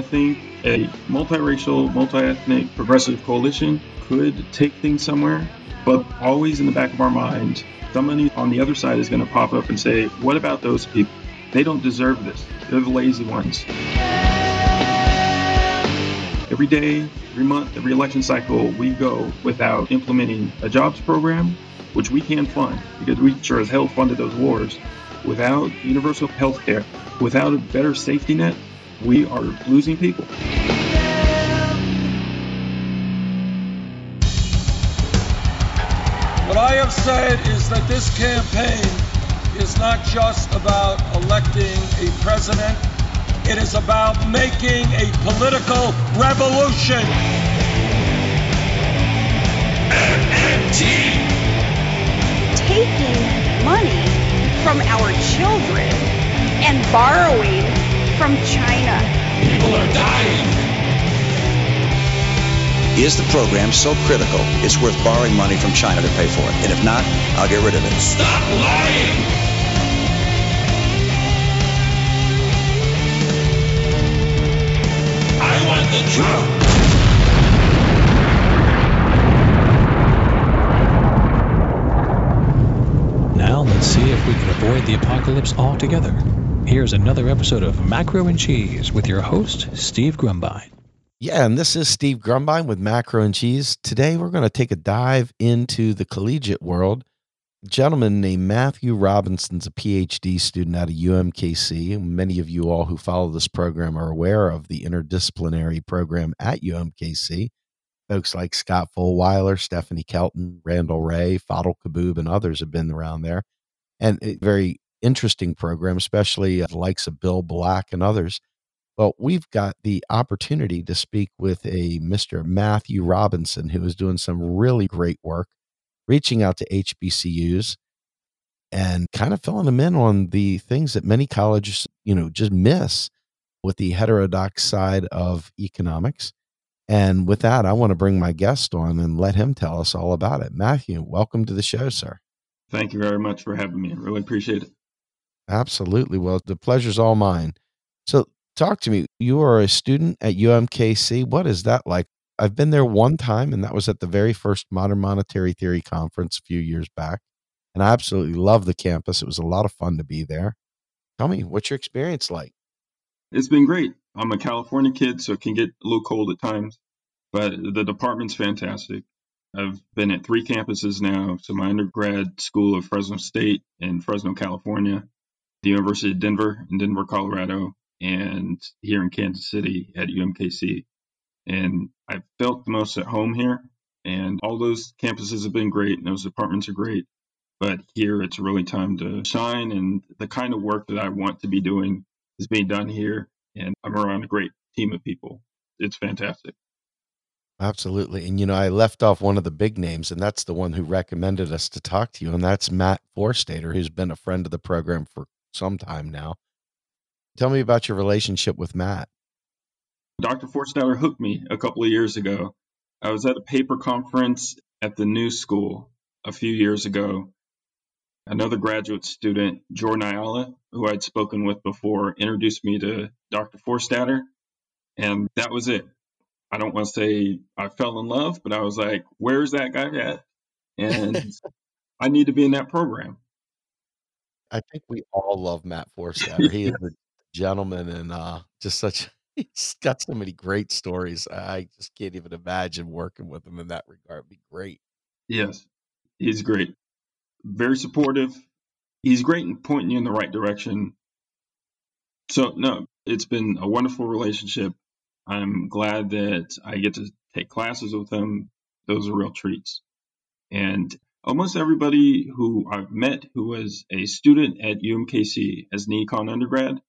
I think a multiracial, multi-ethnic, progressive coalition could take things somewhere, but always in the back of our mind, somebody on the other side is going to pop up and say, "What about those people? They don't deserve this. They're the lazy ones." Every day, every month, every election cycle, we go without implementing a jobs program, which we can fund because we sure as hell funded those wars. Without universal health care, without a better safety net, we are losing people. What I have said is that this campaign is not just about electing a president, it is about making a political revolution. MMT. Taking money from our children and borrowing from China. People are dying. Is the program so critical it's worth borrowing money from China to pay for it? And if not, I'll get rid of it. Stop lying. I want the truth. Now let's see if we can avoid the apocalypse altogether. Here's another episode of Macro and Cheese with your host, Steve Grumbine. Yeah, and this is Steve Grumbine with Macro and Cheese. Today we're going to take a dive into the collegiate world. A gentleman named Matthew Robinson's a PhD student out of UMKC. Many of you all who follow this program are aware of the interdisciplinary program at UMKC. Folks like Scott Fullwiler, Stephanie Kelton, Randall Wray, Fadhel Kaboub, and others have been around there. And very interesting program, especially uh, the likes of Bill Black and others. Well, we've got the opportunity to speak with a Mr. Matthew Robinson who is doing some really great work, reaching out to HBCUs and kind of filling them in on the things that many colleges, you know, just miss with the heterodox side of economics. And with that, I want to bring my guest on and let him tell us all about it. Matthew, welcome to the show, sir. Thank you very much for having me. I really appreciate it. Absolutely. Well, the pleasure's all mine. So, talk to me. You are a student at UMKC. What is that like? I've been there one time, and that was at the very first Modern Monetary Theory conference a few years back. And I absolutely love the campus. It was a lot of fun to be there. Tell me, what's your experience like? It's been great. I'm a California kid, so it can get a little cold at times, but the department's fantastic. I've been at three campuses now. So, my undergrad school of Fresno State in Fresno, California, the University of Denver in Denver, Colorado, and here in Kansas City at UMKC. And I felt the most at home here. And all those campuses have been great, and those departments are great. But here, it's really time to shine, and the kind of work that I want to be doing is being done here. And I'm around a great team of people. It's fantastic. Absolutely. And, you know, I left off one of the big names, and that's the one who recommended us to talk to you, and that's Matt Forstater, who's been a friend of the program for some time now. Tell me about your relationship with Matt. Dr. Forstater hooked me a couple of years ago. I was at a paper conference at the New School a few years ago. Another graduate student, Jordan Ayala, who I'd spoken with before, introduced me to Dr. Forstater, and that was it. I don't want to say I fell in love, but I was like, where's that guy at? And I need to be in that program. I think we all love Matt Forstater. He is a gentleman and uh, just such, he's got so many great stories. I just can't even imagine working with him in that regard. It'd be great. Yes, he's great. Very supportive. He's great in pointing you in the right direction. So, no, it's been a wonderful relationship. I'm glad that I get to take classes with him. Those are real treats. And almost everybody who I've met who was a student at UMKC as an econ undergrad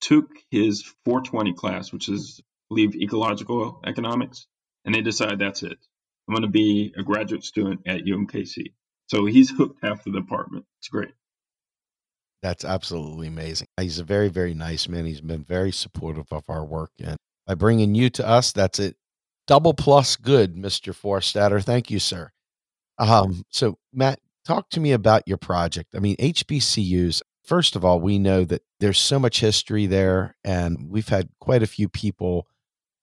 took his 420 class, which is, I believe, ecological economics, and they decide that's it. I'm going to be a graduate student at UMKC. So he's hooked half the department. It's great. That's absolutely amazing. He's a very, very nice man. He's been very supportive of our work. And by bringing you to us, that's it. Double plus good, Mr. Forstater. Thank you, sir. Um, so, Matt, talk to me about your project. I mean, HBCUs, First of all, we know that there's so much history there, and we've had quite a few people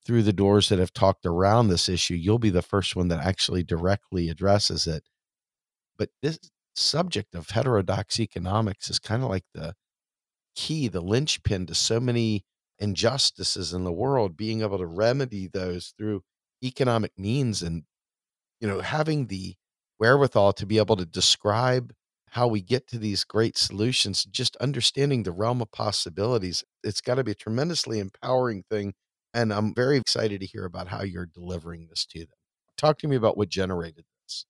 through the doors that have talked around this issue. You'll be the first one that actually directly addresses it. But this subject of heterodox economics is kind of like the key, the linchpin to so many injustices in the world, being able to remedy those through economic means and, you know, having the wherewithal to be able to describe how we get to these great solutions, just understanding the realm of possibilities. It's got to be a tremendously empowering thing. And I'm very excited to hear about how you're delivering this to them. Talk to me about what generated this.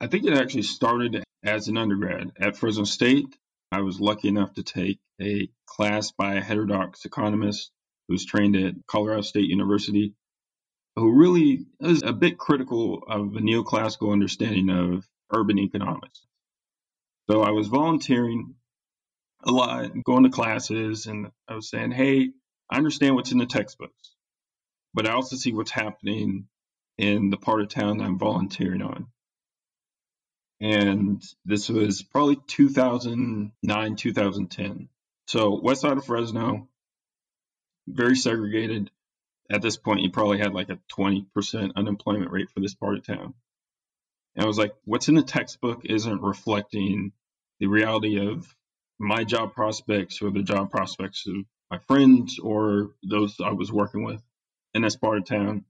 I think it actually started as an undergrad at Fresno State. I was lucky enough to take a class by a heterodox economist who's trained at Colorado State University, who really is a bit critical of the neoclassical understanding of urban economics. So I was volunteering a lot, going to classes, and I was saying, hey, I understand what's in the textbooks, but I also see what's happening in the part of town I'm volunteering on. And this was probably 2009, 2010. So, west side of Fresno, very segregated. At this point, you probably had like a 20% unemployment rate for this part of town. And I was like, what's in the textbook isn't reflecting the reality of my job prospects or the job prospects of my friends or those I was working with in this part of town.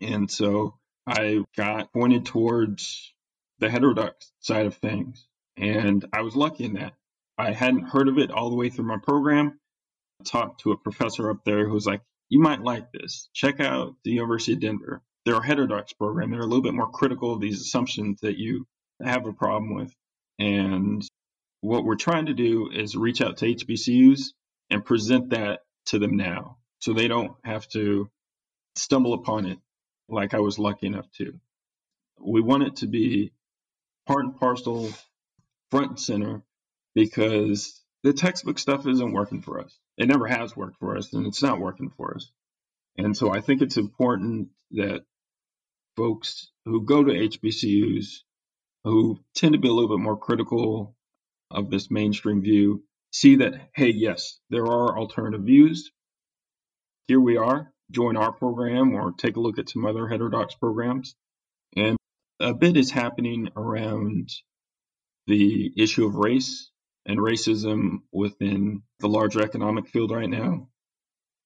And so I got pointed towards the heterodox side of things. And I was lucky in that. I hadn't heard of it all the way through my program. I talked to a professor up there who was like, You might like this. Check out the University of Denver they're a heterodox program. They're a little bit more critical of these assumptions that you have a problem with. And what we're trying to do is reach out to HBCUs and present that to them now so they don't have to stumble upon it like I was lucky enough to. We want it to be part and parcel, front and center, because the textbook stuff isn't working for us. It never has worked for us, and it's not working for us. And so I think it's important that folks who go to HBCUs who tend to be a little bit more critical of this mainstream view see that, hey, yes, there are alternative views. Here we are. Join our program or take a look at some other heterodox programs. And a bit is happening around the issue of race and racism within the larger economic field right now.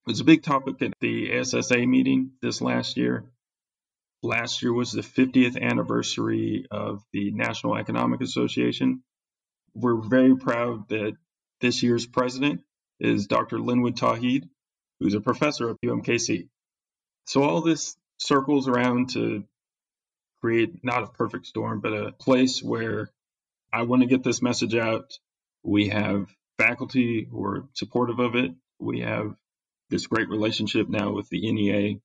It was a big topic at the ASSA meeting this last year. Last year was the 50th anniversary of the National Economic Association. We're very proud that this year's president is Dr. Linwood Tauheed, who's a professor at UMKC. So all this circles around to create not a perfect storm, but a place where I want to get this message out. We have faculty who are supportive of it. We have this great relationship now with the NEA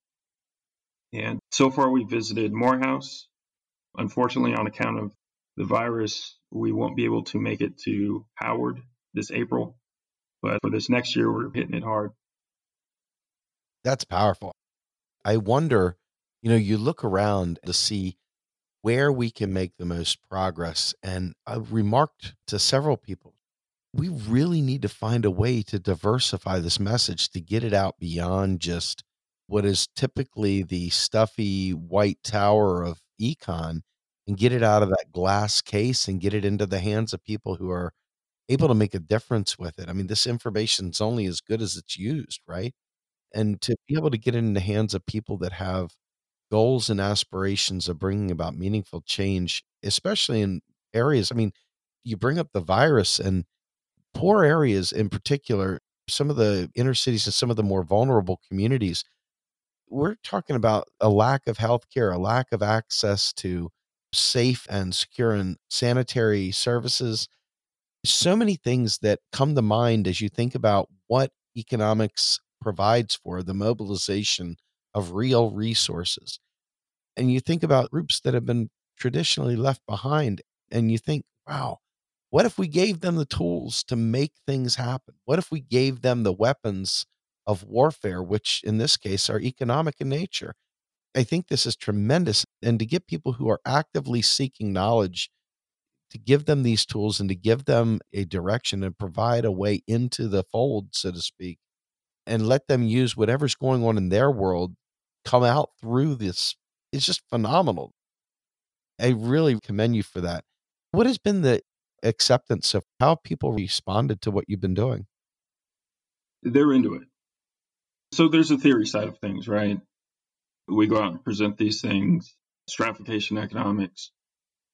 and so far, we visited Morehouse. Unfortunately, on account of the virus, we won't be able to make it to Howard this April. But for this next year, we're hitting it hard. That's powerful. I wonder, you know, you look around to see where we can make the most progress. And I've remarked to several people, we really need to find a way to diversify this message to get it out beyond just what is typically the stuffy white tower of econ and get it out of that glass case and get it into the hands of people who are able to make a difference with it. I mean, this information is only as good as it's used, right? And to be able to get it in the hands of people that have goals and aspirations of bringing about meaningful change, especially in areas. I mean, you bring up the virus and poor areas in particular, some of the inner cities and some of the more vulnerable communities we're talking about a lack of health care, a lack of access to safe and secure and sanitary services. So many things that come to mind as you think about what economics provides for the mobilization of real resources. And you think about groups that have been traditionally left behind, and you think, wow, what if we gave them the tools to make things happen? What if we gave them the weapons of warfare, which in this case are economic in nature. I think this is tremendous. And to get people who are actively seeking knowledge to give them these tools and to give them a direction and provide a way into the fold, so to speak, and let them use whatever's going on in their world come out through this. It's just phenomenal. I really commend you for that. What has been the acceptance of how people responded to what you've been doing? They're into it. So there's a theory side of things, right? We go out and present these things, stratification economics,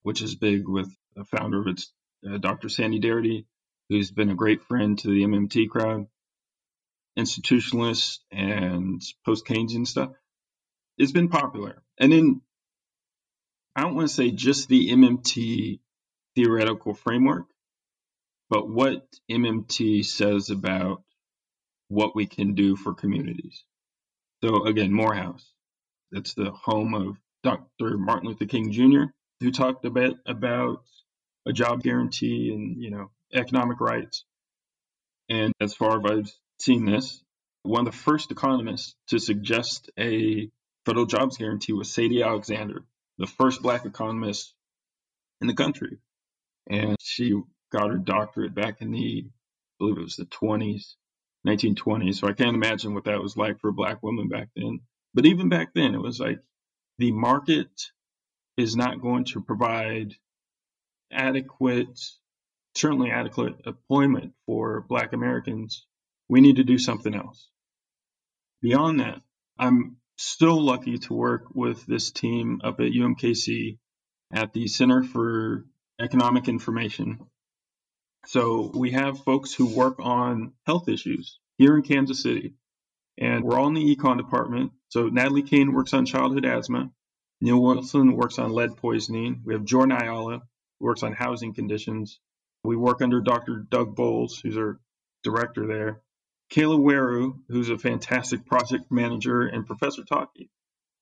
which is big with the founder of it, uh, Dr. Sandy Darity, who's been a great friend to the MMT crowd, institutionalists and post Keynesian stuff. It's been popular. And then I don't want to say just the MMT theoretical framework, but what MMT says about what we can do for communities. So again, Morehouse, that's the home of Dr. Martin Luther King Jr., who talked a bit about a job guarantee and you know economic rights. And as far as I've seen this, one of the first economists to suggest a federal jobs guarantee was Sadie Alexander, the first black economist in the country. And she got her doctorate back in the, I believe it was the 20s, 1920s. So I can't imagine what that was like for a black woman back then. But even back then, it was like the market is not going to provide adequate, certainly adequate employment for black Americans. We need to do something else. Beyond that, I'm so lucky to work with this team up at UMKC at the Center for Economic Information. So we have folks who work on health issues here in Kansas City, and we're all in the econ department. So Natalie Kane works on childhood asthma. Neil Wilson works on lead poisoning. We have Jordan Ayala, who works on housing conditions. We work under Dr. Doug Bowles, who's our director there. Kayla Weru, who's a fantastic project manager, and Professor Taki.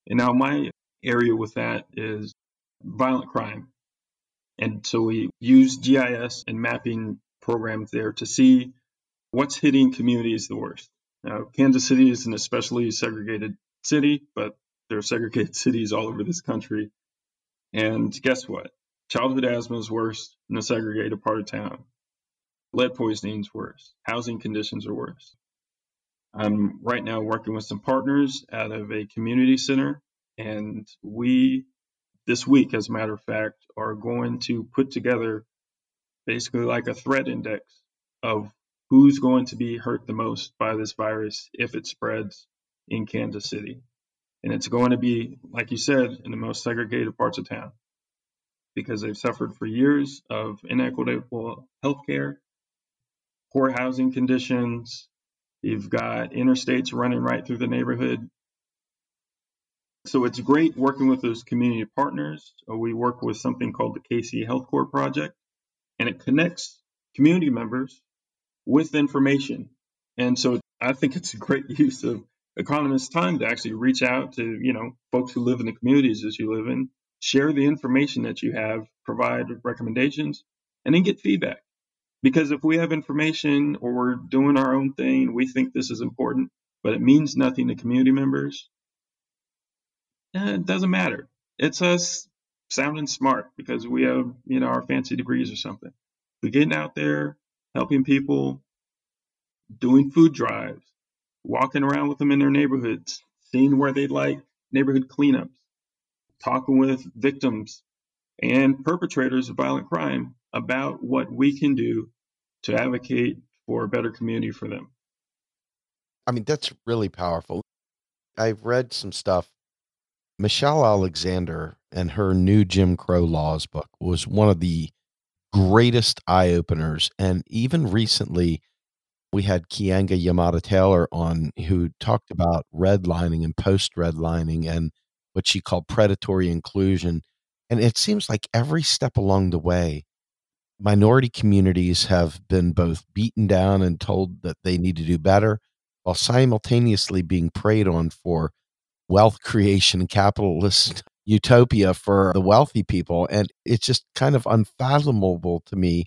And now my area with that is violent crime. And so we use GIS and mapping programs there to see what's hitting communities the worst. Now, Kansas City is an especially segregated city, but there are segregated cities all over this country. And guess what? Childhood asthma is worse in a segregated part of town. Lead poisoning is worse. Housing conditions are worse. I'm right now working with some partners out of a community center, and we, this week, as a matter of fact, are going to put together basically like a threat index of who's going to be hurt the most by this virus if it spreads in Kansas City. And it's going to be, like you said, in the most segregated parts of town because they've suffered for years of inequitable health care, poor housing conditions, You've got interstates running right through the neighborhood. So it's great working with those community partners. Uh, we work with something called the KC Health Corps Project, and it connects community members with information. And so I think it's a great use of economists' time to actually reach out to, you know, folks who live in the communities that you live in, share the information that you have, provide recommendations, and then get feedback. Because if we have information or we're doing our own thing, we think this is important, but it means nothing to community members, eh, it doesn't matter. It's us sounding smart because we have, you know, our fancy degrees or something. We're getting out there, helping people, doing food drives, walking around with them in their neighborhoods, seeing where they'd like neighborhood cleanups, talking with victims and perpetrators of violent crime about what we can do to advocate for a better community for them. I mean, that's really powerful. I've read some stuff. Michelle Alexander and her new Jim Crow laws book was one of the greatest eye openers. And even recently, we had Keeanga Yamahtta Taylor on who talked about redlining and post redlining and what she called predatory inclusion. And it seems like every step along the way, minority communities have been both beaten down and told that they need to do better while simultaneously being preyed on for wealth creation and capitalist utopia for the wealthy people. And it's just kind of unfathomable to me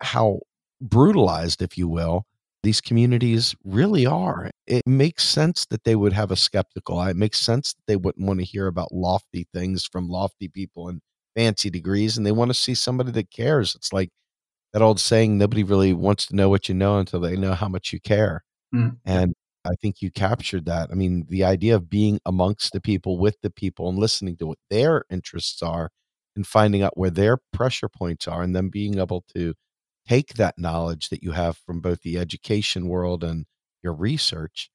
how brutalized, if you will, these communities really are. It makes sense that they would have a skeptical eye. It makes sense that they wouldn't want to hear about lofty things from lofty people and fancy degrees and they want to see somebody that cares. It's like that old saying nobody really wants to know what you know until they know how much you care. Mm. And I think you captured that. I mean, the idea of being amongst the people, with the people, and listening to what their interests are and finding out where their pressure points are, and then being able to take that knowledge that you have from both the education world and your research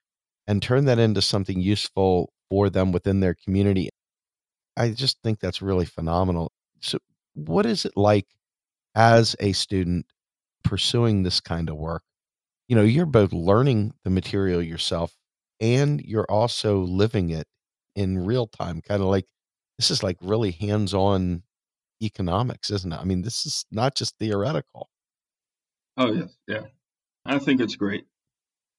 and turn that into something useful for them within their community. I just think that's really phenomenal. So, what is it like as a student pursuing this kind of work? You know, you're both learning the material yourself and you're also living it in real time, kind of like this is like really hands on economics, isn't it? I mean, this is not just theoretical. Oh, yes. Yeah. I think it's great.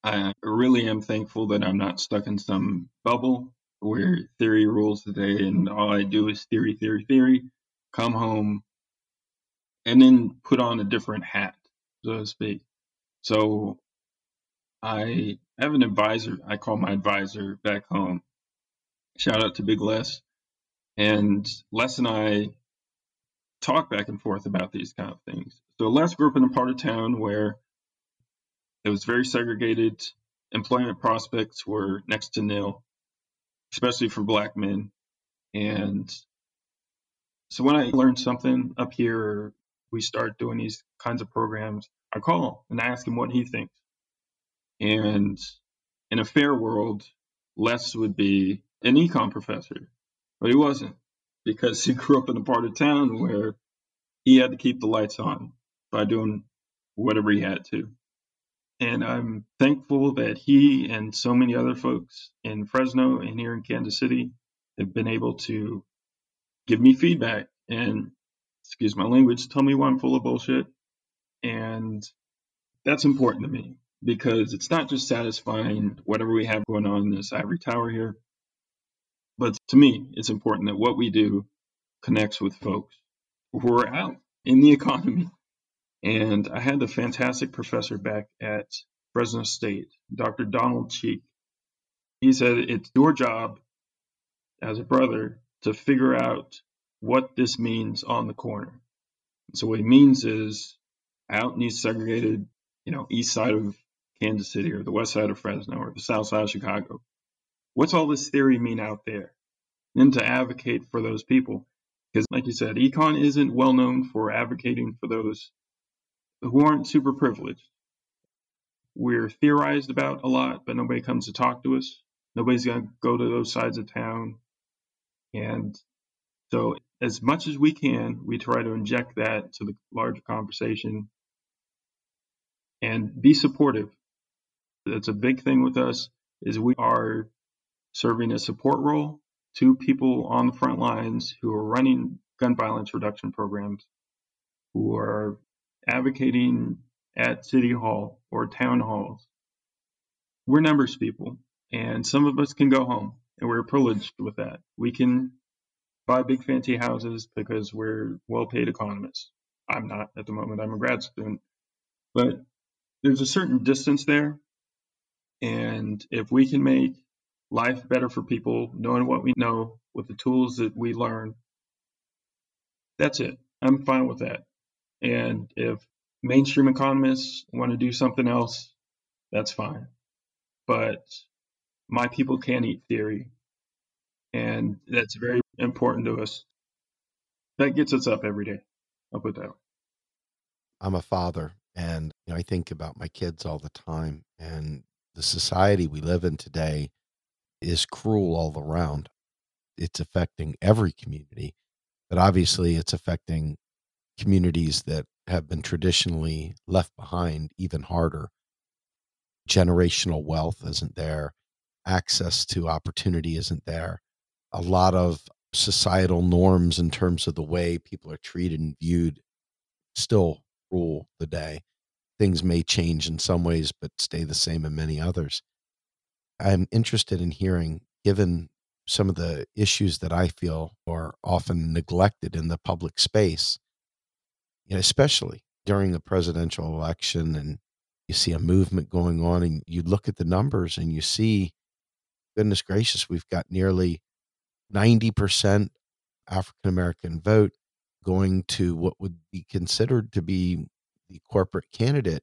I uh, really am thankful that I'm not stuck in some bubble where theory rules the day and all I do is theory, theory, theory, come home, and then put on a different hat, so to speak. So I have an advisor, I call my advisor back home. Shout out to Big Les. And Les and I talk back and forth about these kind of things. So Les grew up in a part of town where it was very segregated. Employment prospects were next to nil, especially for black men. And so when I learned something up here, we start doing these kinds of programs, I call him and I ask him what he thinks. And in a fair world, Les would be an econ professor, but he wasn't because he grew up in a part of town where he had to keep the lights on by doing whatever he had to. And I'm thankful that he and so many other folks in Fresno and here in Kansas City have been able to give me feedback and, excuse my language, tell me why I'm full of bullshit. And that's important to me because it's not just satisfying whatever we have going on in this ivory tower here, but to me, it's important that what we do connects with folks who are out in the economy and I had a fantastic professor back at Fresno State, Dr. Donald Cheek. He said, It's your job as a brother to figure out what this means on the corner. So, what he means is out in the segregated, you know, east side of Kansas City or the west side of Fresno or the south side of Chicago. What's all this theory mean out there? And to advocate for those people. Because, like you said, econ isn't well known for advocating for those who aren't super privileged. We're theorized about a lot, but nobody comes to talk to us. Nobody's going to go to those sides of town. And so, as much as we can, we try to inject that to the larger conversation and be supportive. That's a big thing with us is we are serving a support role to people on the front lines who are running gun violence reduction programs, who are advocating at City Hall or town halls. We're numbers people, and some of us can go home, and we're privileged with that. We can buy big fancy houses because we're well paid economists. I'm not at the moment, I'm a grad student. But there's a certain distance there. And if we can make life better for people, knowing what we know with the tools that we learn, that's it. I'm fine with that. And if mainstream economists want to do something else, that's fine. But my people can't eat theory. And that's very important to us. That gets us up every day. I'll put that way. I'm a father and you know, I think about my kids all the time and the society we live in today is cruel all around. It's affecting every community, but obviously it's affecting communities that have been traditionally left behind even harder. Generational wealth isn't there, access to opportunity isn't there. A lot of societal norms in terms of the way people are treated and viewed still rule the day. Things may change in some ways, but stay the same in many others. I'm interested in hearing, given some of the issues that I feel are often neglected in the public space, you know, especially during the presidential election and you see a movement going on and you look at the numbers and you see goodness gracious we've got nearly 90% african american vote going to what would be considered to be the corporate candidate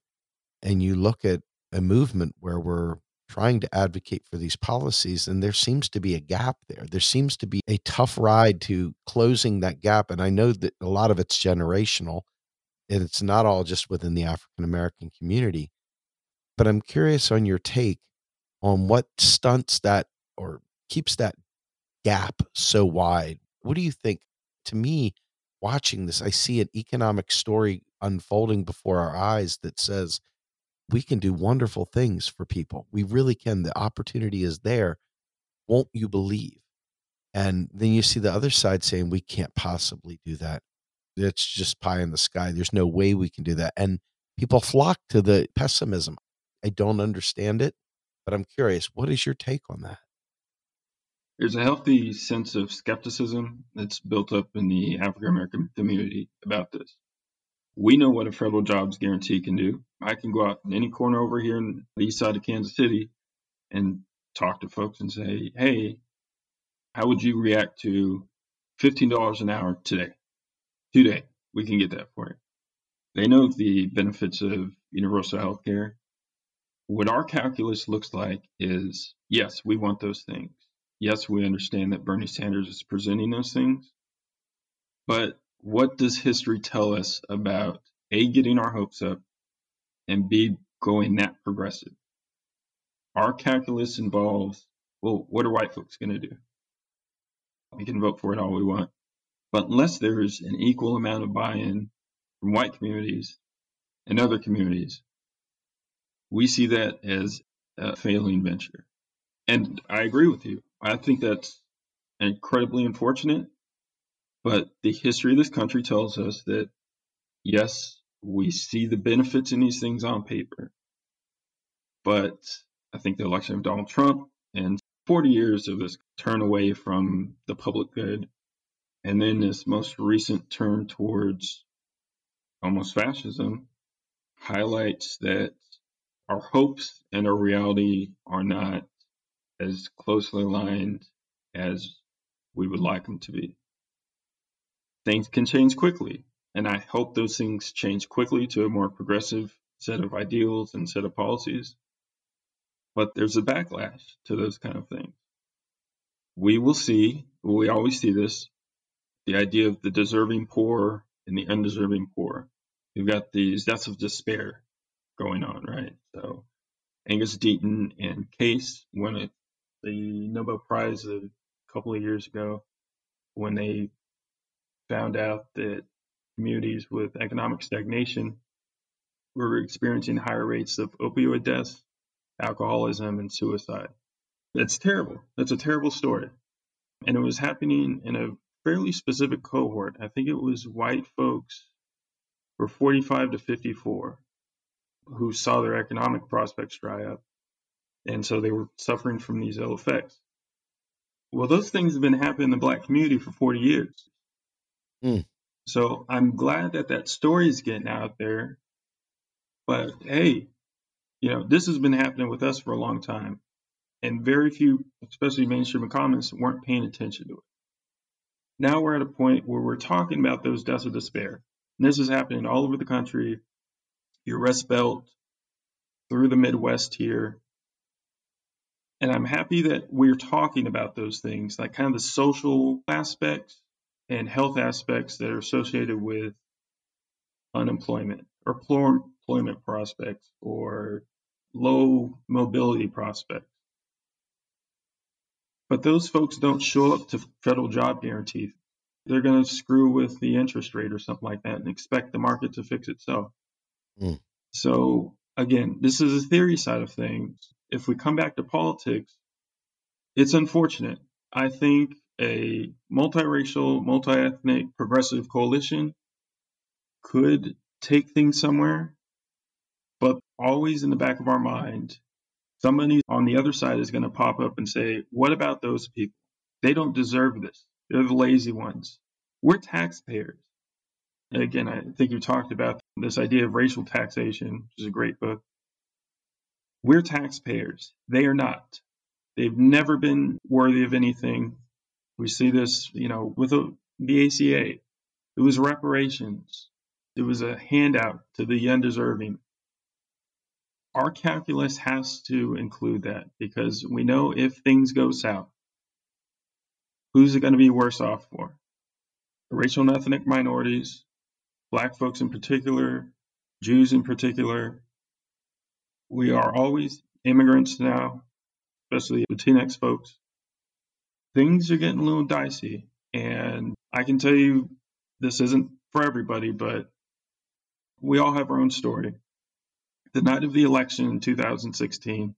and you look at a movement where we're trying to advocate for these policies and there seems to be a gap there. There seems to be a tough ride to closing that gap and i know that a lot of it's generational and it's not all just within the african american community but i'm curious on your take on what stunts that or keeps that gap so wide. What do you think? To me watching this i see an economic story unfolding before our eyes that says we can do wonderful things for people. We really can. The opportunity is there. Won't you believe? And then you see the other side saying, we can't possibly do that. It's just pie in the sky. There's no way we can do that. And people flock to the pessimism. I don't understand it, but I'm curious. What is your take on that? There's a healthy sense of skepticism that's built up in the African American community about this we know what a federal jobs guarantee can do. I can go out in any corner over here in the east side of Kansas City and talk to folks and say, hey, how would you react to $15 an hour today? Today, we can get that for you. They know the benefits of universal health care. What our calculus looks like is yes, we want those things. Yes, we understand that Bernie Sanders is presenting those things. But what does history tell us about A, getting our hopes up, and B, going that progressive? Our calculus involves, well, what are white folks going to do? We can vote for it all we want. But unless there is an equal amount of buy in from white communities and other communities, we see that as a failing venture. And I agree with you. I think that's incredibly unfortunate but the history of this country tells us that, yes, we see the benefits in these things on paper. But I think the election of Donald Trump and 40 years of this turn away from the public good, and then this most recent turn towards almost fascism, highlights that our hopes and our reality are not as closely aligned as we would like them to be things can change quickly. And I hope those things change quickly to a more progressive set of ideals and set of policies. But there's a backlash to those kind of things. We will see, we always see this, the idea of the deserving poor and the undeserving poor. We've got these deaths of despair going on, right? So Angus Deaton and Case won the Nobel Prize a couple of years ago when they found out that communities with economic stagnation were experiencing higher rates of opioid deaths, alcoholism, and suicide. That's terrible. That's a terrible story. And it was happening in a fairly specific cohort. I think it was white folks were 45 to 54 who saw their economic prospects dry up. And so they were suffering from these ill effects. Well, those things have been happening in the black community for 40 years. Mm. So I'm glad that that story is getting out there. But hey, you know, this has been happening with us for a long time. And very few, especially mainstream economists, weren't paying attention to it. Now we're at a point where we're talking about those deaths of despair. And this is happening all over the country, your Rust Belt, through the Midwest here. And I'm happy that we're talking about those things, like kind of the social aspects and health aspects that are associated with unemployment or poor employment prospects or low mobility prospects. But those folks don't show up to federal job guarantees. They're going to screw with the interest rate or something like that and expect the market to fix itself. Mm. So, again, this is a theory side of things. If we come back to politics, it's unfortunate. I think a multiracial, multi-ethnic, progressive coalition could take things somewhere, but always in the back of our mind, somebody on the other side is going to pop up and say, What about those people? They don't deserve this. They're the lazy ones. We're taxpayers. Again, I think you talked about this idea of racial taxation, which is a great book. We're taxpayers. They are not. They've never been worthy of anything. We see this, you know, with the ACA. It was reparations. It was a handout to the undeserving. Our calculus has to include that because we know if things go south, who's it going to be worse off for? Racial and ethnic minorities, black folks in particular, Jews in particular. We are always immigrants now, especially Latinx folks. Things are getting a little dicey. And I can tell you this isn't for everybody, but we all have our own story. The night of the election in 2016,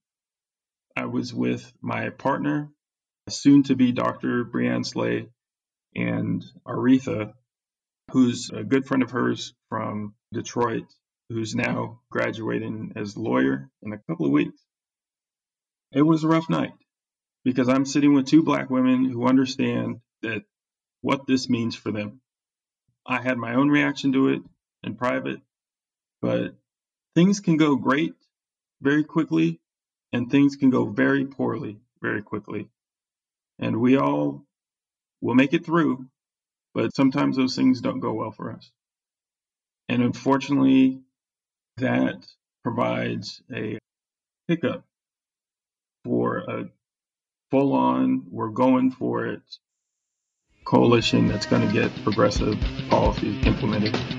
I was with my partner, soon to be Dr. Breanne Slay, and Aretha, who's a good friend of hers from Detroit, who's now graduating as lawyer in a couple of weeks. It was a rough night because I'm sitting with two black women who understand that what this means for them. I had my own reaction to it in private, but things can go great very quickly and things can go very poorly very quickly. And we all will make it through, but sometimes those things don't go well for us. And unfortunately, that provides a hiccup for a full on, we're going for it coalition that's going to get progressive policies implemented.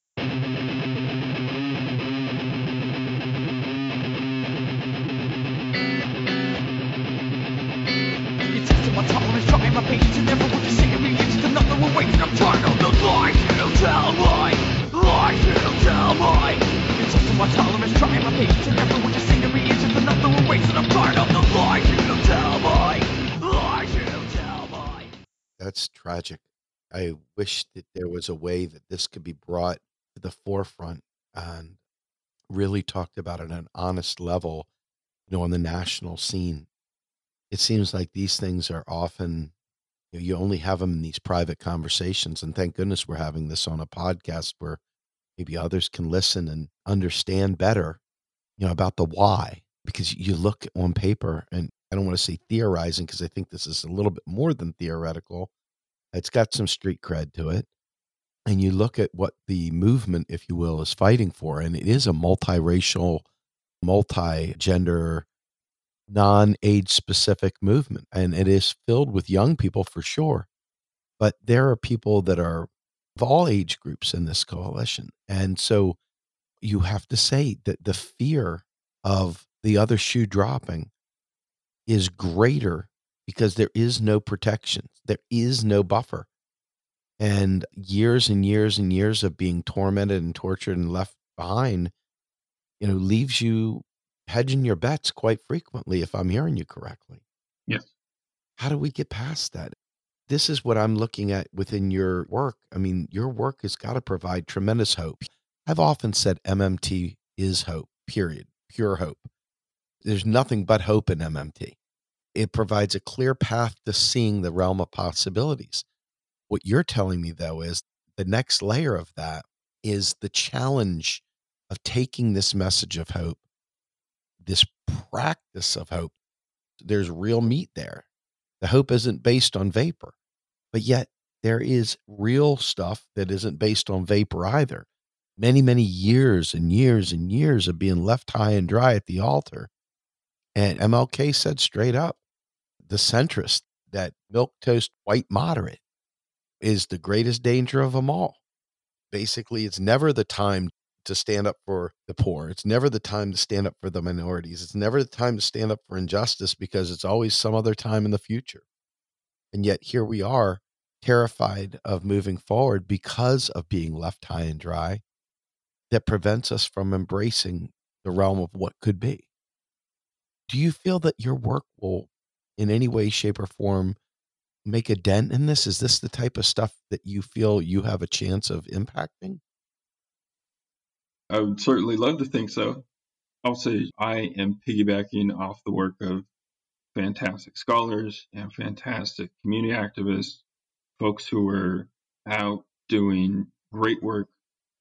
That's tragic. I wish that there was a way that this could be brought to the forefront and really talked about at an honest level, you know, on the national scene. It seems like these things are often, you, know, you only have them in these private conversations. And thank goodness we're having this on a podcast where maybe others can listen and understand better, you know, about the why. Because you look on paper, and I don't want to say theorizing, because I think this is a little bit more than theoretical. It's got some street cred to it. And you look at what the movement, if you will, is fighting for, and it is a multiracial, multi gender, non age specific movement. And it is filled with young people for sure. But there are people that are of all age groups in this coalition. And so you have to say that the fear of the other shoe dropping is greater because there is no protection, there is no buffer. And years and years and years of being tormented and tortured and left behind, you know, leaves you hedging your bets quite frequently, if I'm hearing you correctly. Yes. How do we get past that? This is what I'm looking at within your work. I mean, your work has got to provide tremendous hope. I've often said MMT is hope, period, pure hope. There's nothing but hope in MMT. It provides a clear path to seeing the realm of possibilities. What you're telling me, though, is the next layer of that is the challenge of taking this message of hope, this practice of hope. There's real meat there. The hope isn't based on vapor, but yet there is real stuff that isn't based on vapor either. Many, many years and years and years of being left high and dry at the altar. And MLK said straight up the centrist, that milk toast white moderate, is the greatest danger of them all. Basically, it's never the time to stand up for the poor. It's never the time to stand up for the minorities. It's never the time to stand up for injustice because it's always some other time in the future. And yet here we are, terrified of moving forward because of being left high and dry that prevents us from embracing the realm of what could be. Do you feel that your work will, in any way, shape, or form, make a dent in this? Is this the type of stuff that you feel you have a chance of impacting? I would certainly love to think so. I'll say I am piggybacking off the work of fantastic scholars and fantastic community activists, folks who are out doing great work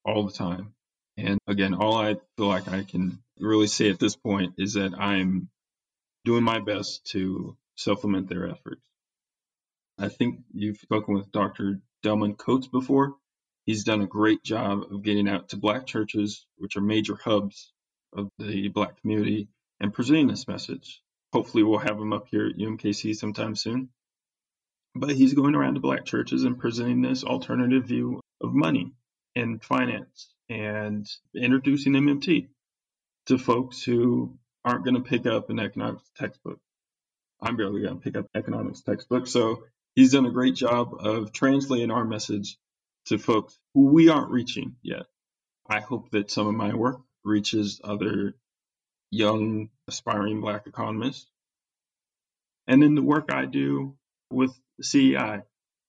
all the time. And again, all I feel like I can really say at this point is that I'm doing my best to supplement their efforts. I think you've spoken with Dr. Delman Coates before. He's done a great job of getting out to black churches, which are major hubs of the black community, and presenting this message. Hopefully, we'll have him up here at UMKC sometime soon. But he's going around to black churches and presenting this alternative view of money and finance and introducing MMT to folks who aren't going to pick up an economics textbook. I'm barely going to pick up economics textbook. So he's done a great job of translating our message to folks who we aren't reaching yet. I hope that some of my work reaches other young, aspiring Black economists. And then the work I do with CEI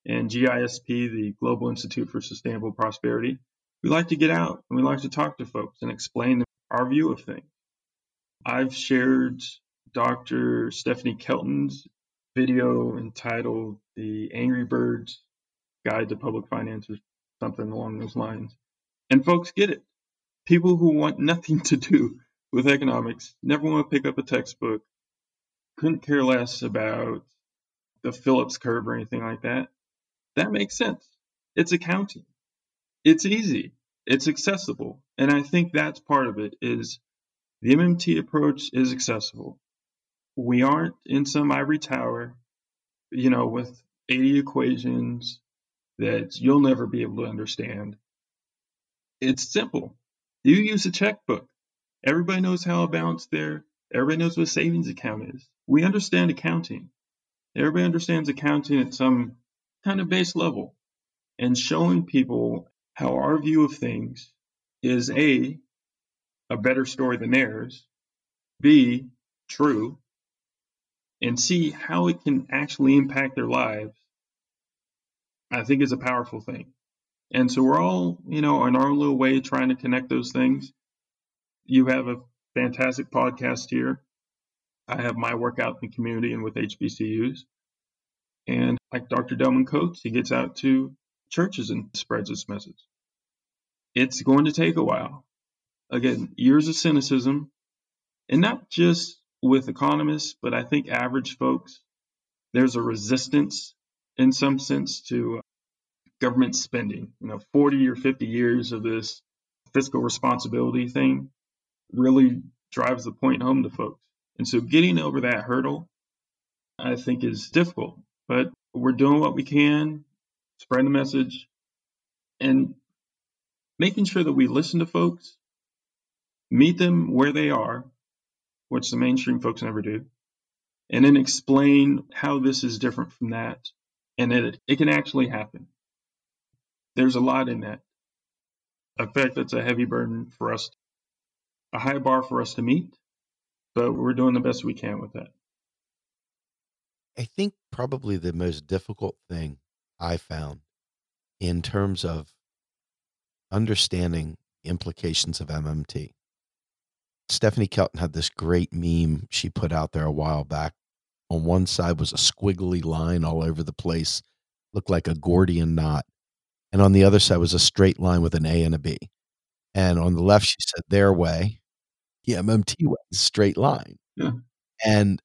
and GISP, the Global Institute for Sustainable Prosperity, we like to get out and we like to talk to folks and explain our view of things. I've shared Dr. Stephanie Kelton's video entitled The Angry Birds Guide to Public Finance or something along those lines. And folks get it. People who want nothing to do with economics never want to pick up a textbook, couldn't care less about the Phillips curve or anything like that. That makes sense. It's accounting. It's easy. It's accessible. And I think that's part of it is the MMT approach is accessible. We aren't in some ivory tower, you know, with 80 equations that you'll never be able to understand. It's simple. You use a checkbook. Everybody knows how a balance there. Everybody knows what a savings account is. We understand accounting. Everybody understands accounting at some kind of base level. And showing people how our view of things is A, a better story than theirs, B, true, and C, how it can actually impact their lives, I think is a powerful thing. And so we're all, you know, in our little way trying to connect those things. You have a fantastic podcast here. I have my workout in the community and with HBCUs. And like Dr. Delman Coates, he gets out to churches and spreads this message. It's going to take a while. Again, years of cynicism, and not just with economists, but I think average folks. There's a resistance in some sense to government spending. You know, 40 or 50 years of this fiscal responsibility thing really drives the point home to folks. And so getting over that hurdle, I think, is difficult. But we're doing what we can, spreading the message, and making sure that we listen to folks, meet them where they are, which the mainstream folks never do, and then explain how this is different from that and that it, it can actually happen. There's a lot in that. In fact, that's a heavy burden for us, a high bar for us to meet, but we're doing the best we can with that. I think probably the most difficult thing I found in terms of understanding implications of MMT. Stephanie Kelton had this great meme she put out there a while back. On one side was a squiggly line all over the place, looked like a Gordian knot. And on the other side was a straight line with an A and a B. And on the left, she said, their way, the MMT way, straight line. Yeah. And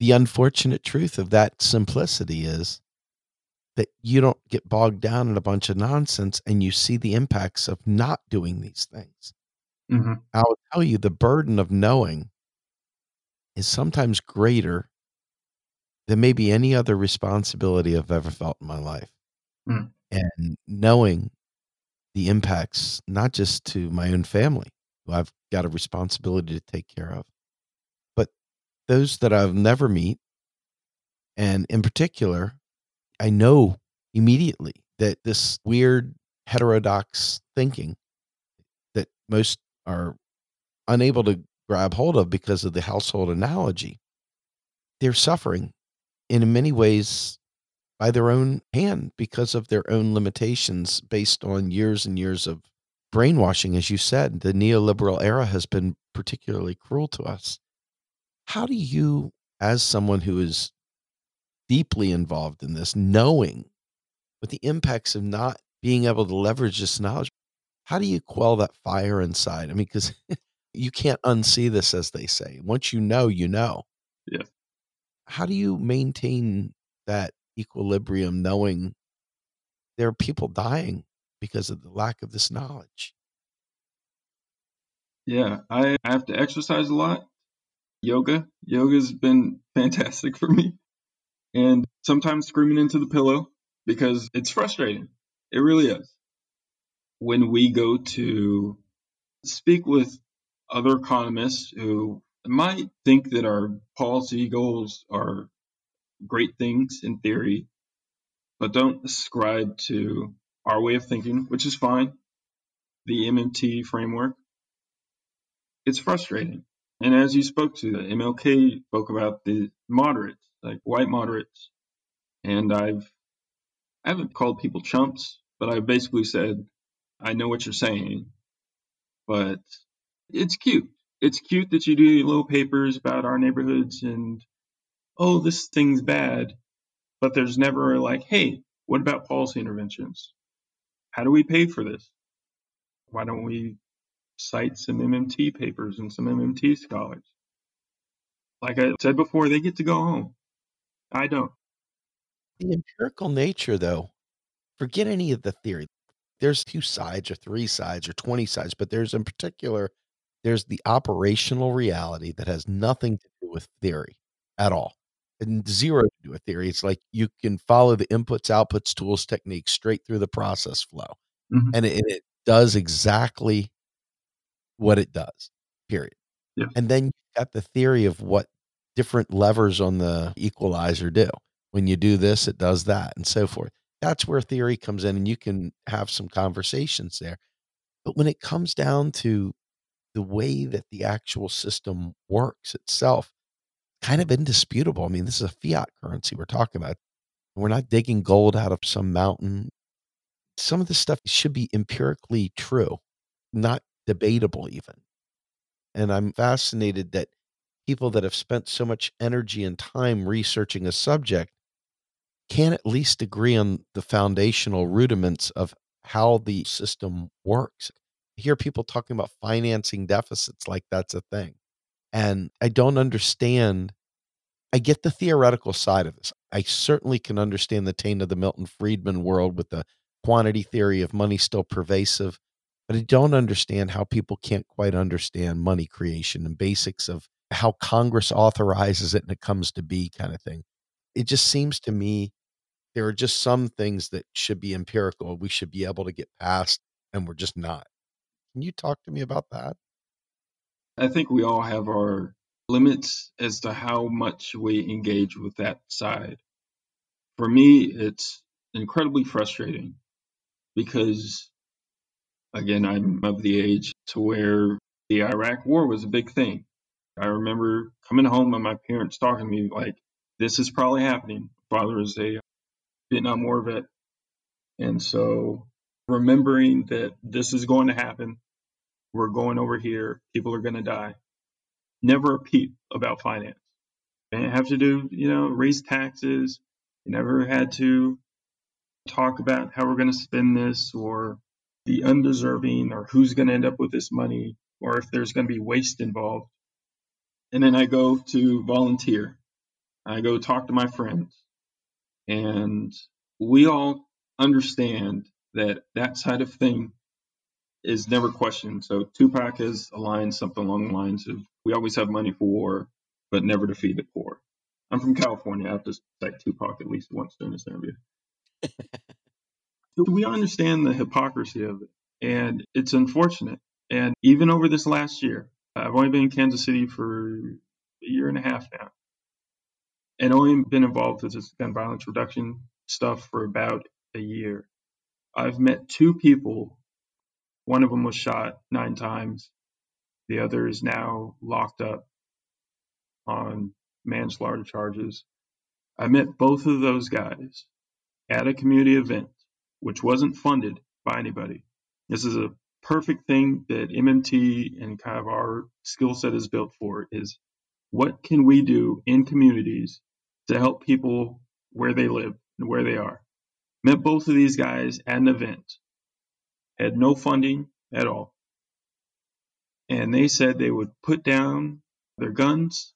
the unfortunate truth of that simplicity is that you don't get bogged down in a bunch of nonsense and you see the impacts of not doing these things. Mm-hmm. I'll tell you the burden of knowing is sometimes greater than maybe any other responsibility I've ever felt in my life. Mm. And knowing the impacts, not just to my own family, who I've got a responsibility to take care of, but those that I've never meet. And in particular, I know immediately that this weird heterodox thinking that most are unable to grab hold of because of the household analogy. They're suffering in many ways by their own hand because of their own limitations based on years and years of brainwashing. As you said, the neoliberal era has been particularly cruel to us. How do you, as someone who is deeply involved in this, knowing what the impacts of not being able to leverage this knowledge, how do you quell that fire inside? I mean, because you can't unsee this, as they say. Once you know, you know. Yeah. How do you maintain that equilibrium knowing there are people dying because of the lack of this knowledge? Yeah, I have to exercise a lot. Yoga. Yoga's been fantastic for me. And sometimes screaming into the pillow because it's frustrating. It really is. When we go to speak with other economists who might think that our policy goals are great things in theory, but don't ascribe to our way of thinking, which is fine, the MMT framework, it's frustrating. And as you spoke to, MLK spoke about the moderates, like white moderates. And I've, I haven't called people chumps, but I basically said, I know what you're saying, but it's cute. It's cute that you do little papers about our neighborhoods and, oh, this thing's bad. But there's never like, hey, what about policy interventions? How do we pay for this? Why don't we cite some MMT papers and some MMT scholars? Like I said before, they get to go home. I don't. The empirical nature, though, forget any of the theory. There's two sides or three sides or 20 sides, but there's in particular, there's the operational reality that has nothing to do with theory at all and zero to do with theory. It's like you can follow the inputs, outputs, tools, techniques straight through the process flow. Mhm. And, it, and it does exactly what it does, period. Yeah. And then you've got the theory of what different levers on the equalizer do. When you do this, it does that, and so forth. That's where theory comes in, and you can have some conversations there. But when it comes down to the way that the actual system works itself, kind of indisputable. I mean, this is a fiat currency we're talking about. We're not digging gold out of some mountain. Some of this stuff should be empirically true, not debatable even. And I'm fascinated that people that have spent so much energy and time researching a subject can at least agree on the foundational rudiments of how the system works. I hear people talking about financing deficits like that's a thing. And I don't understand. I get the theoretical side of this. I certainly can understand the taint of the Milton Friedman world with the quantity theory of money still pervasive, but I don't understand how people can't quite understand money creation and basics of how Congress authorizes it and it comes to be kind of thing. It just seems to me there are just some things that should be empirical. We should be able to get past, and we're just not. Can you talk to me about that? I think we all have our limits as to how much we engage with that side. For me, it's incredibly frustrating because, again, I'm of the age to where the Iraq war was a big thing. I remember coming home and my parents talking to me like, this is probably happening. Father is a Vietnam War vet. And so remembering that this is going to happen, we're going over here, people are going to die. Never a peep about finance. Didn't have to do, you know, raise taxes. You never had to talk about how we're going to spend this or the undeserving or who's going to end up with this money or if there's going to be waste involved. And then I go to volunteer. I go talk to my friends. And we all understand that that side of thing is never questioned. So Tupac has aligned something along the lines of we always have money for war, but never to feed the poor. I'm from California. I have to cite Tupac at least once during this interview. we understand the hypocrisy of it, and it's unfortunate. And even over this last year, I've only been in Kansas City for a year and a half now, and only been involved with this gun violence reduction stuff for about a year. I've met two people. One of them was shot nine times. The other is now locked up on manslaughter charges. I met both of those guys at a community event, which wasn't funded by anybody. This is a perfect thing that MMT and kind of our skill set is built for is what can we do in communities to help people where they live and where they are. Met both of these guys at an event, had no funding at all. And they said they would put down their guns,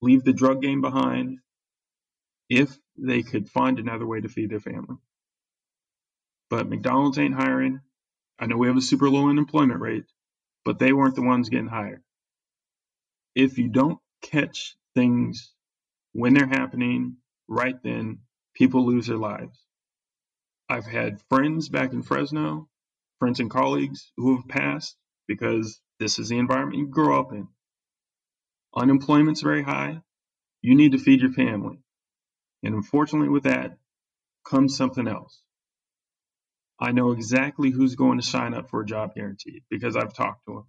leave the drug game behind, if they could find another way to feed their family. But McDonald's ain't hiring. I know we have a super low unemployment rate, but they weren't the ones getting hired. If you don't catch things when they're happening right then, people lose their lives. I've had friends back in Fresno, friends and colleagues who have passed because this is the environment you grow up in. Unemployment's very high. You need to feed your family. And unfortunately, with that comes something else. I know exactly who's going to sign up for a job guarantee because I've talked to them.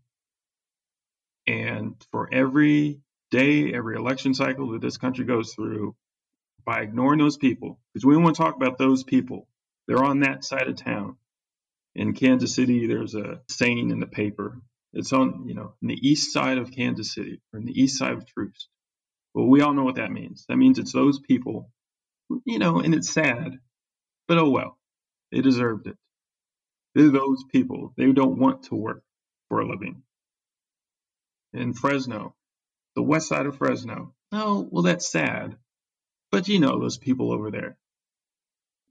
And for every day, every election cycle that this country goes through, by ignoring those people, because we want to talk about those people, they're on that side of town. In Kansas City, there's a saying in the paper. It's on, you know, in the east side of Kansas City or in the east side of Troost. Well, we all know what that means. That means it's those people, you know, and it's sad, but oh well, they deserved it. They're those people. They don't want to work for a living. In Fresno, the west side of Fresno. Oh, well, that's sad. But you know those people over there.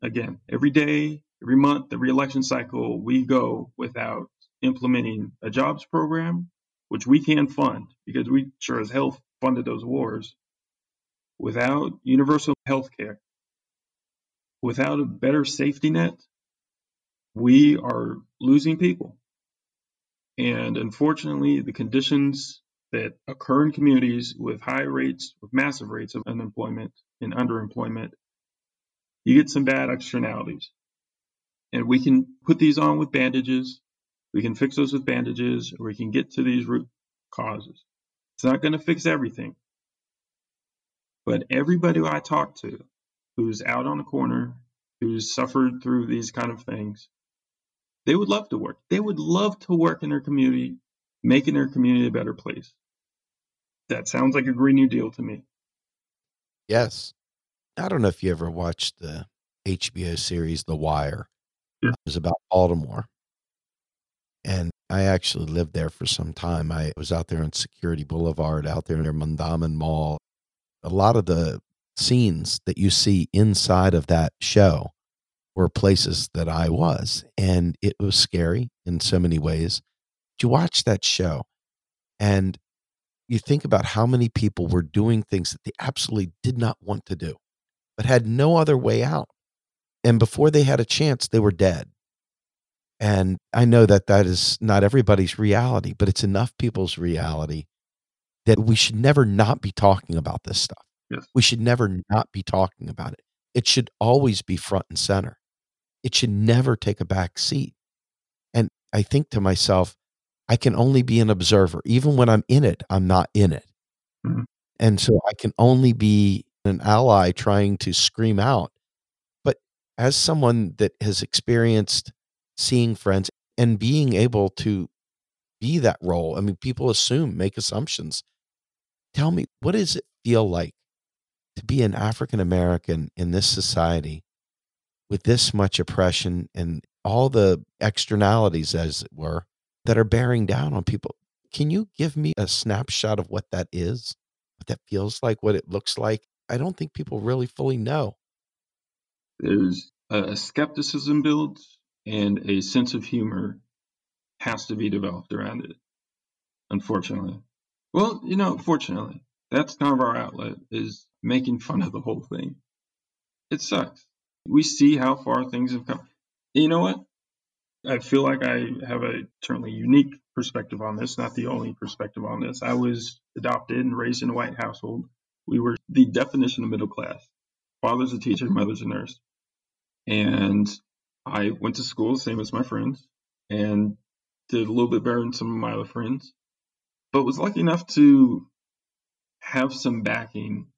Again, every day, every month, every election cycle, we go without implementing a jobs program, which we can fund because we sure as hell funded those wars, without universal health care, without a better safety net, we are losing people. And unfortunately, the conditions that occur in communities with high rates, with massive rates of unemployment and underemployment, you get some bad externalities. And we can put these on with bandages. We can fix those with bandages, or we can get to these root causes. It's not going to fix everything. But everybody I talk to who's out on the corner, who's suffered through these kind of things, they would love to work. They would love to work in their community, making their community a better place. That sounds like a Green New Deal to me. Yes. I don't know if you ever watched the HBO series The Wire. Yeah. It was about Baltimore. And I actually lived there for some time. I was out there on Security Boulevard, out there near Mondawmin Mall. A lot of the scenes that you see inside of that show were places that I was. And it was scary in so many ways. You watch that show and you think about how many people were doing things that they absolutely did not want to do, but had no other way out. And before they had a chance, they were dead. And I know that that is not everybody's reality, but it's enough people's reality that we should never not be talking about this stuff. Yes. We should never not be talking about it. It should always be front and center. It should never take a back seat. And I think to myself, I can only be an observer. Even when I'm in it, I'm not in it. Mhm. And so I can only be an ally trying to scream out. But as someone that has experienced seeing friends and being able to be that role, I mean, people assume, make assumptions. Tell me, what does it feel like to be an African American in this society with this much oppression and all the externalities, as it were, that are bearing down on people? Can you give me a snapshot of what that is, what that feels like, what it looks like? I don't think people really fully know. There's a skepticism builds and a sense of humor has to be developed around it, unfortunately. Well, you know, fortunately, that's kind of our outlet is making fun of the whole thing. It sucks. We see how far things have come. You know what? I feel like I have a certainly unique perspective on this, not the only perspective on this. I was adopted and raised in a white household. We were the definition of middle class. Father's a teacher, mother's a nurse. And I went to school, same as my friends, and did a little bit better than some of my other friends. but was lucky enough to have some backing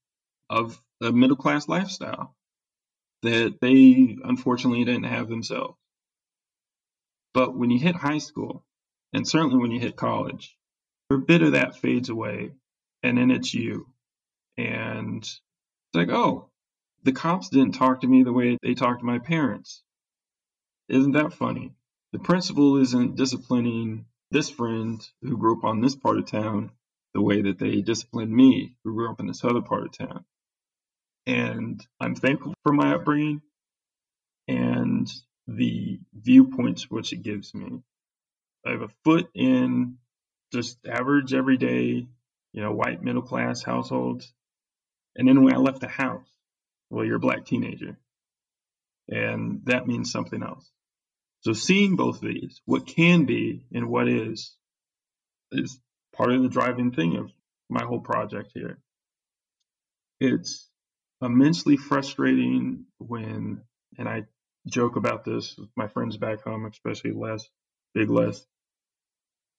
of a middle class lifestyle that they unfortunately didn't have themselves. But when you hit high school, and certainly when you hit college, a bit of that fades away, and then it's you. And it's like, oh, the cops didn't talk to me the way they talked to my parents. Isn't that funny? The principal isn't disciplining this friend who grew up on this part of town the way that they disciplined me who grew up in this other part of town. And I'm thankful for my upbringing and the viewpoints which it gives me. I have a foot in just average everyday, you know, white middle class households. And then when I left the house, well, you're a black teenager. And that means something else. So seeing both of these, what can be and what is, is part of the driving thing of my whole project here. It's immensely frustrating when, and I joke about this with my friends back home, especially Les, Big Les.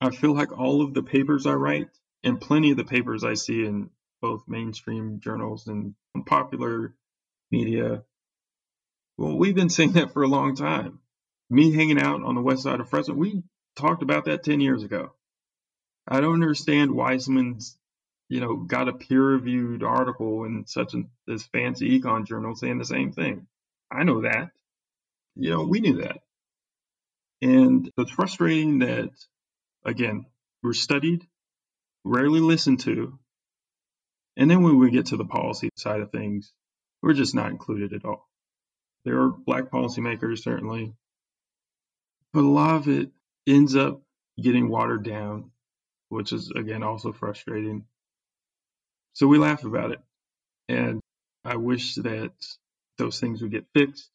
I feel like all of the papers I write and plenty of the papers I see in both mainstream journals and popular media, well, we've been saying that for a long time. Me hanging out on the west side of Fresno, we talked about that 10 years ago. I don't understand someone's, you know, got a peer-reviewed article in such a, this fancy econ journal saying the same thing. I know that. You know, we knew that. And it's frustrating that, again, we're studied, rarely listened to, and then when we get to the policy side of things, we're just not included at all. There are black policymakers, certainly, but a lot of it ends up getting watered down, which is, again, also frustrating. So we laugh about it. And I wish that those things would get fixed.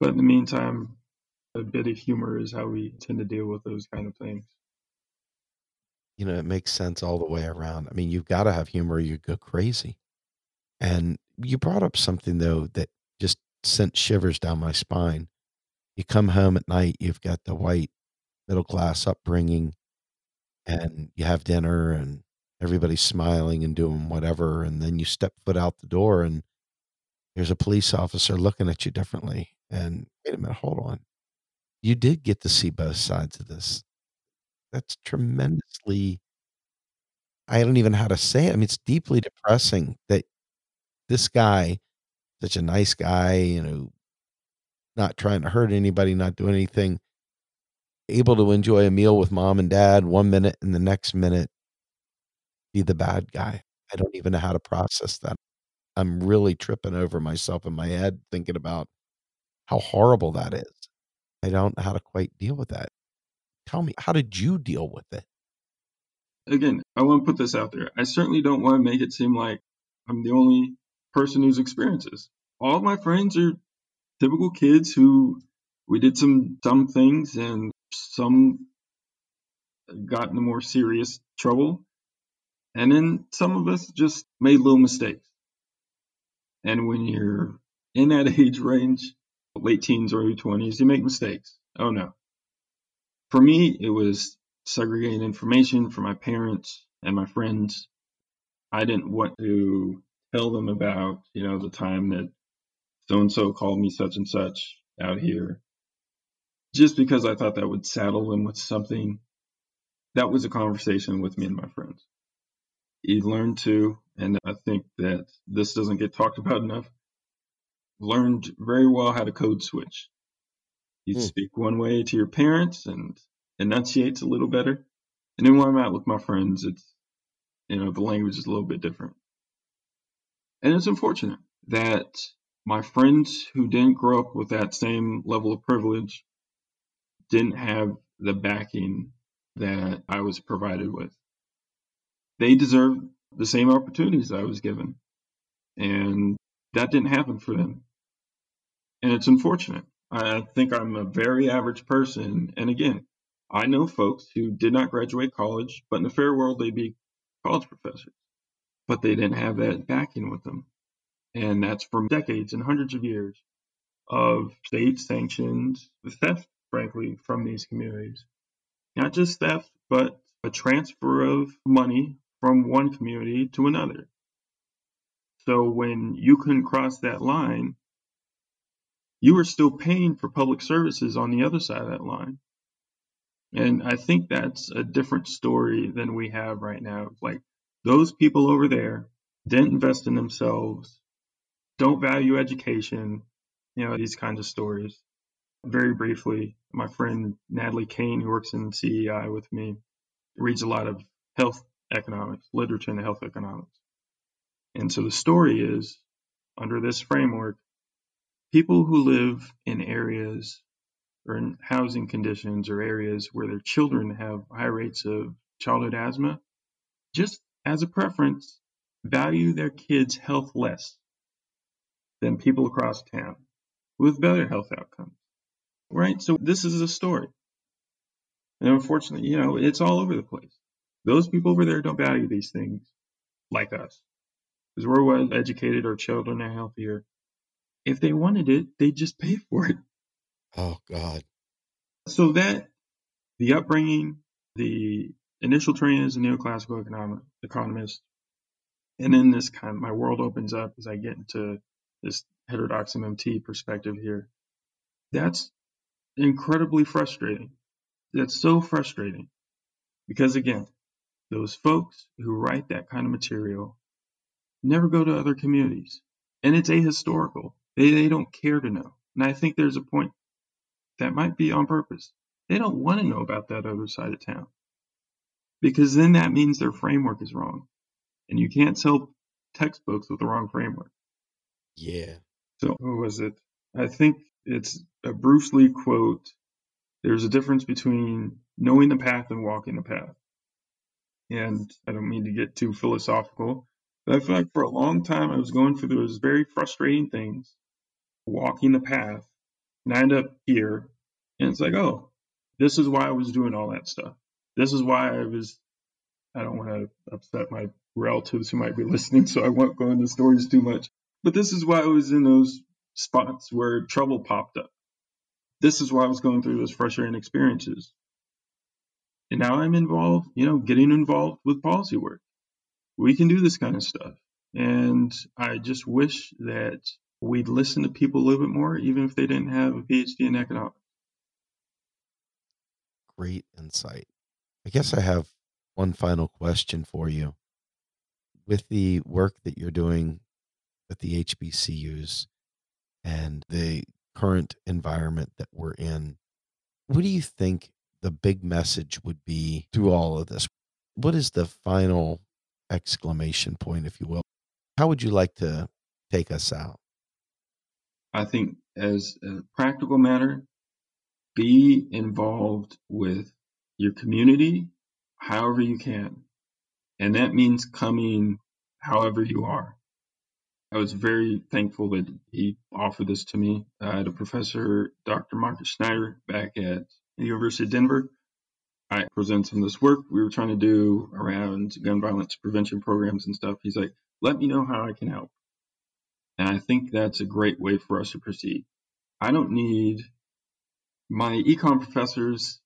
But in the meantime, a bit of humor is how we tend to deal with those kind of things. You know, it makes sense all the way around. I mean, you've got to have humor, or you go crazy. And you brought up something though that just sent shivers down my spine. You come home at night, you've got the white middle class upbringing, and you have dinner, and everybody's smiling and doing whatever. And then you step foot out the door, and there's a police officer looking at you differently. And wait a minute, hold on. You did get to see both sides of this. That's tremendously, I don't even know how to say it. I mean, it's deeply depressing that this guy, such a nice guy, you know, not trying to hurt anybody, not doing anything, able to enjoy a meal with mom and dad one minute and the next minute be the bad guy. I don't even know how to process that. I'm really tripping over myself in my head thinking about how horrible that is. I don't know how to quite deal with that. Tell me, how did you deal with it? Again, I want to put this out there. I certainly don't want to make it seem like I'm the only person who's experiences. All of my friends are typical kids who we did some dumb things and some got into more serious trouble. And then some of us just made little mistakes. And when you're in that age range, late teens, early 20s, you make mistakes. Oh no. For me, it was segregating information for my parents and my friends. I didn't want to tell them about, you know, the time that so and so called me such and such out here. Just because I thought that would saddle them with something. That was a conversation with me and my friends. You learn to, and I think that this doesn't get talked about enough, learned very well how to code switch. You hmm. speak one way to your parents and enunciates a little better. And then when I'm out with my friends, it's, you know, the language is a little bit different. And it's unfortunate that my friends who didn't grow up with that same level of privilege didn't have the backing that I was provided with. They deserve the same opportunities I was given. And that didn't happen for them. And it's unfortunate. I think I'm a very average person. And again, I know folks who did not graduate college, but in the fair world, they'd be college professors but they didn't have that backing with them. And that's from decades and hundreds of years of state sanctioned theft, frankly, from these communities. Not just theft, but a transfer of money from one community to another. So when you couldn't cross that line, you are still paying for public services on the other side of that line. And I think that's a different story than we have right now. Like those people over there didn't invest in themselves, don't value education, you know, these kinds of stories. Very briefly, my friend Natalie Kane, who works in CEI with me, reads a lot of health economics, literature in health economics. And so the story is under this framework, people who live in areas or in housing conditions or areas where their children have high rates of childhood asthma, just as a preference, value their kids' health less than people across town with better health outcomes. Right? So this is a story. And unfortunately, you know, it's all over the place. Those people over there don't value these things like us. Because we're well educated, our children are healthier. If they wanted it, they'd just pay for it. Oh, God. So that, the upbringing, the initial training as a neoclassical economic, economist, and then this kind of, my world opens up as I get into this heterodox MMT perspective here. That's incredibly frustrating. That's so frustrating because again, those folks who write that kind of material never go to other communities and it's ahistorical. They, they don't care to know. And I think there's a point that might be on purpose. They don't want to know about that other side of town because then that means their framework is wrong. And you can't sell textbooks with the wrong framework. Yeah. So, who was it? I think it's a Bruce Lee quote. There's a difference between knowing the path and walking the path. And I don't mean to get too philosophical, but I feel like for a long time I was going through those very frustrating things, walking the path, and I end up here, and it's like, oh, this is why I was doing all that stuff. This is why I was. I don't want to upset my relatives who might be listening, so I won't go into stories too much. But this is why I was in those spots where trouble popped up. This is why I was going through those frustrating experiences. And now I'm involved, you know, getting involved with policy work. We can do this kind of stuff. And I just wish that we'd listen to people a little bit more, even if they didn't have a PhD in economics. Great insight. I guess I have one final question for you. With the work that you're doing with the HBCUs and the current environment that we're in, what do you think the big message would be through all of this? What is the final exclamation point, if you will? How would you like to take us out? I think, as a practical matter, be involved with your community however you can. And that means coming however you are. I was very thankful that he offered this to me. I had a professor, Dr. Markus Schneider, back at the University of Denver. I presented some of this work we were trying to do around gun violence prevention programs and stuff. He's like, let me know how I can help. And I think that's a great way for us to proceed. I don't need my econ professors,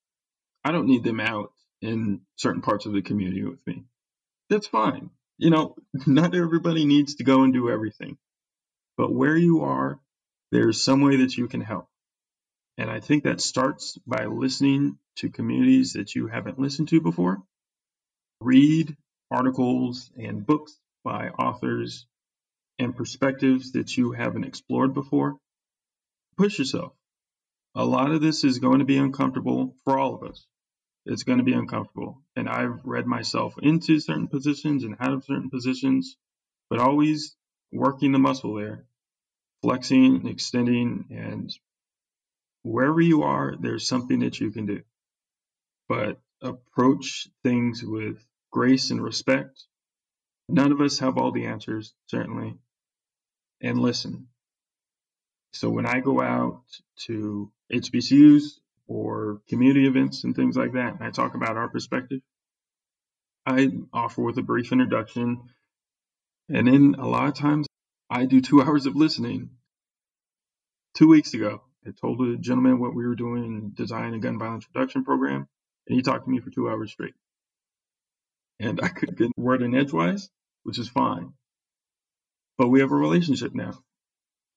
I don't need them out in certain parts of the community with me. That's fine. You know, not everybody needs to go and do everything. But where you are, there's some way that you can help. And I think that starts by listening to communities that you haven't listened to before. Read articles and books by authors and perspectives that you haven't explored before. Push yourself. A lot of this is going to be uncomfortable for all of us. It's going to be uncomfortable. And I've read myself into certain positions and out of certain positions, but always working the muscle there, flexing, extending, and wherever you are, there's something that you can do. But approach things with grace and respect. None of us have all the answers, certainly. And listen. So when I go out to HBCUs or community events and things like that, and I talk about our perspective, I offer with a brief introduction. And then a lot of times I do two hours of listening. Two weeks ago, I told a gentleman what we were doing in designing a gun violence reduction program, and he talked to me for two hours straight. and I couldn't get word in edgewise, which is fine. But we have a relationship now.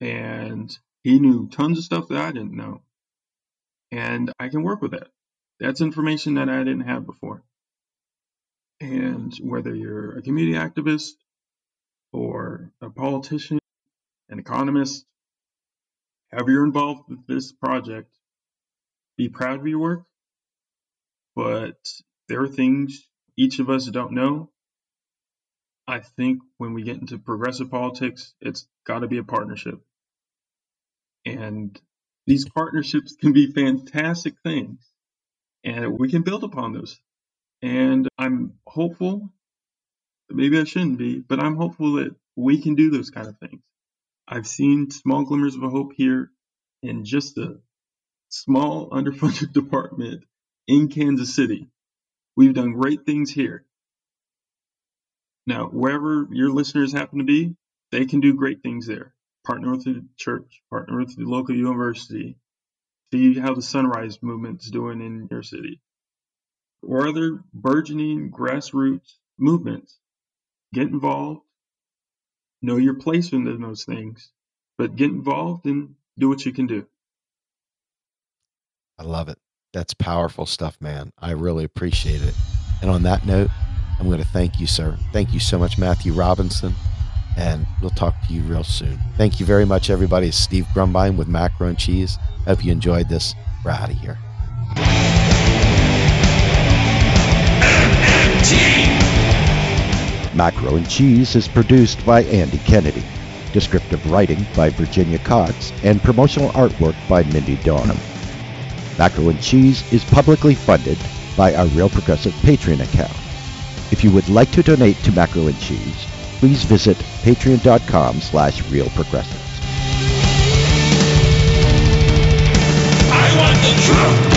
And he knew tons of stuff that I didn't know. And I can work with that. That's information that I didn't have before. And whether you're a community activist or a politician, an economist, however you're involved with this project, be proud of your work. But there are things each of us don't know. I think when we get into progressive politics, it's got to be a partnership. And these partnerships can be fantastic things, and we can build upon those. And I'm hopeful, maybe I shouldn't be, but I'm hopeful that we can do those kind of things. I've seen small glimmers of hope here in just a small underfunded department in Kansas City. We've done great things here. Now, wherever your listeners happen to be, they can do great things there. Partner with the church, partner with the local university, see how the Sunrise movement is doing in your city, or other burgeoning grassroots movements. Get involved, know your place in those things, but get involved and do what you can do. I love it. That's powerful stuff, man. I really appreciate it. And on that note, I'm going to thank you, sir. Thank you so much, Matthew Robinson. And we'll talk to you real soon. Thank you very much, everybody. It's Steve Grumbine with Macro and Cheese. Hope you enjoyed this. We're out of here. Macro and Cheese is produced by Andy Kennedy. Descriptive writing by Virginia Cox and promotional artwork by Mindy Donham. Macro and Cheese is publicly funded by our Real Progressive Patreon account. If you would like to donate to Macro and Cheese, please visit patreon.com slash realprogressives. I want the truth.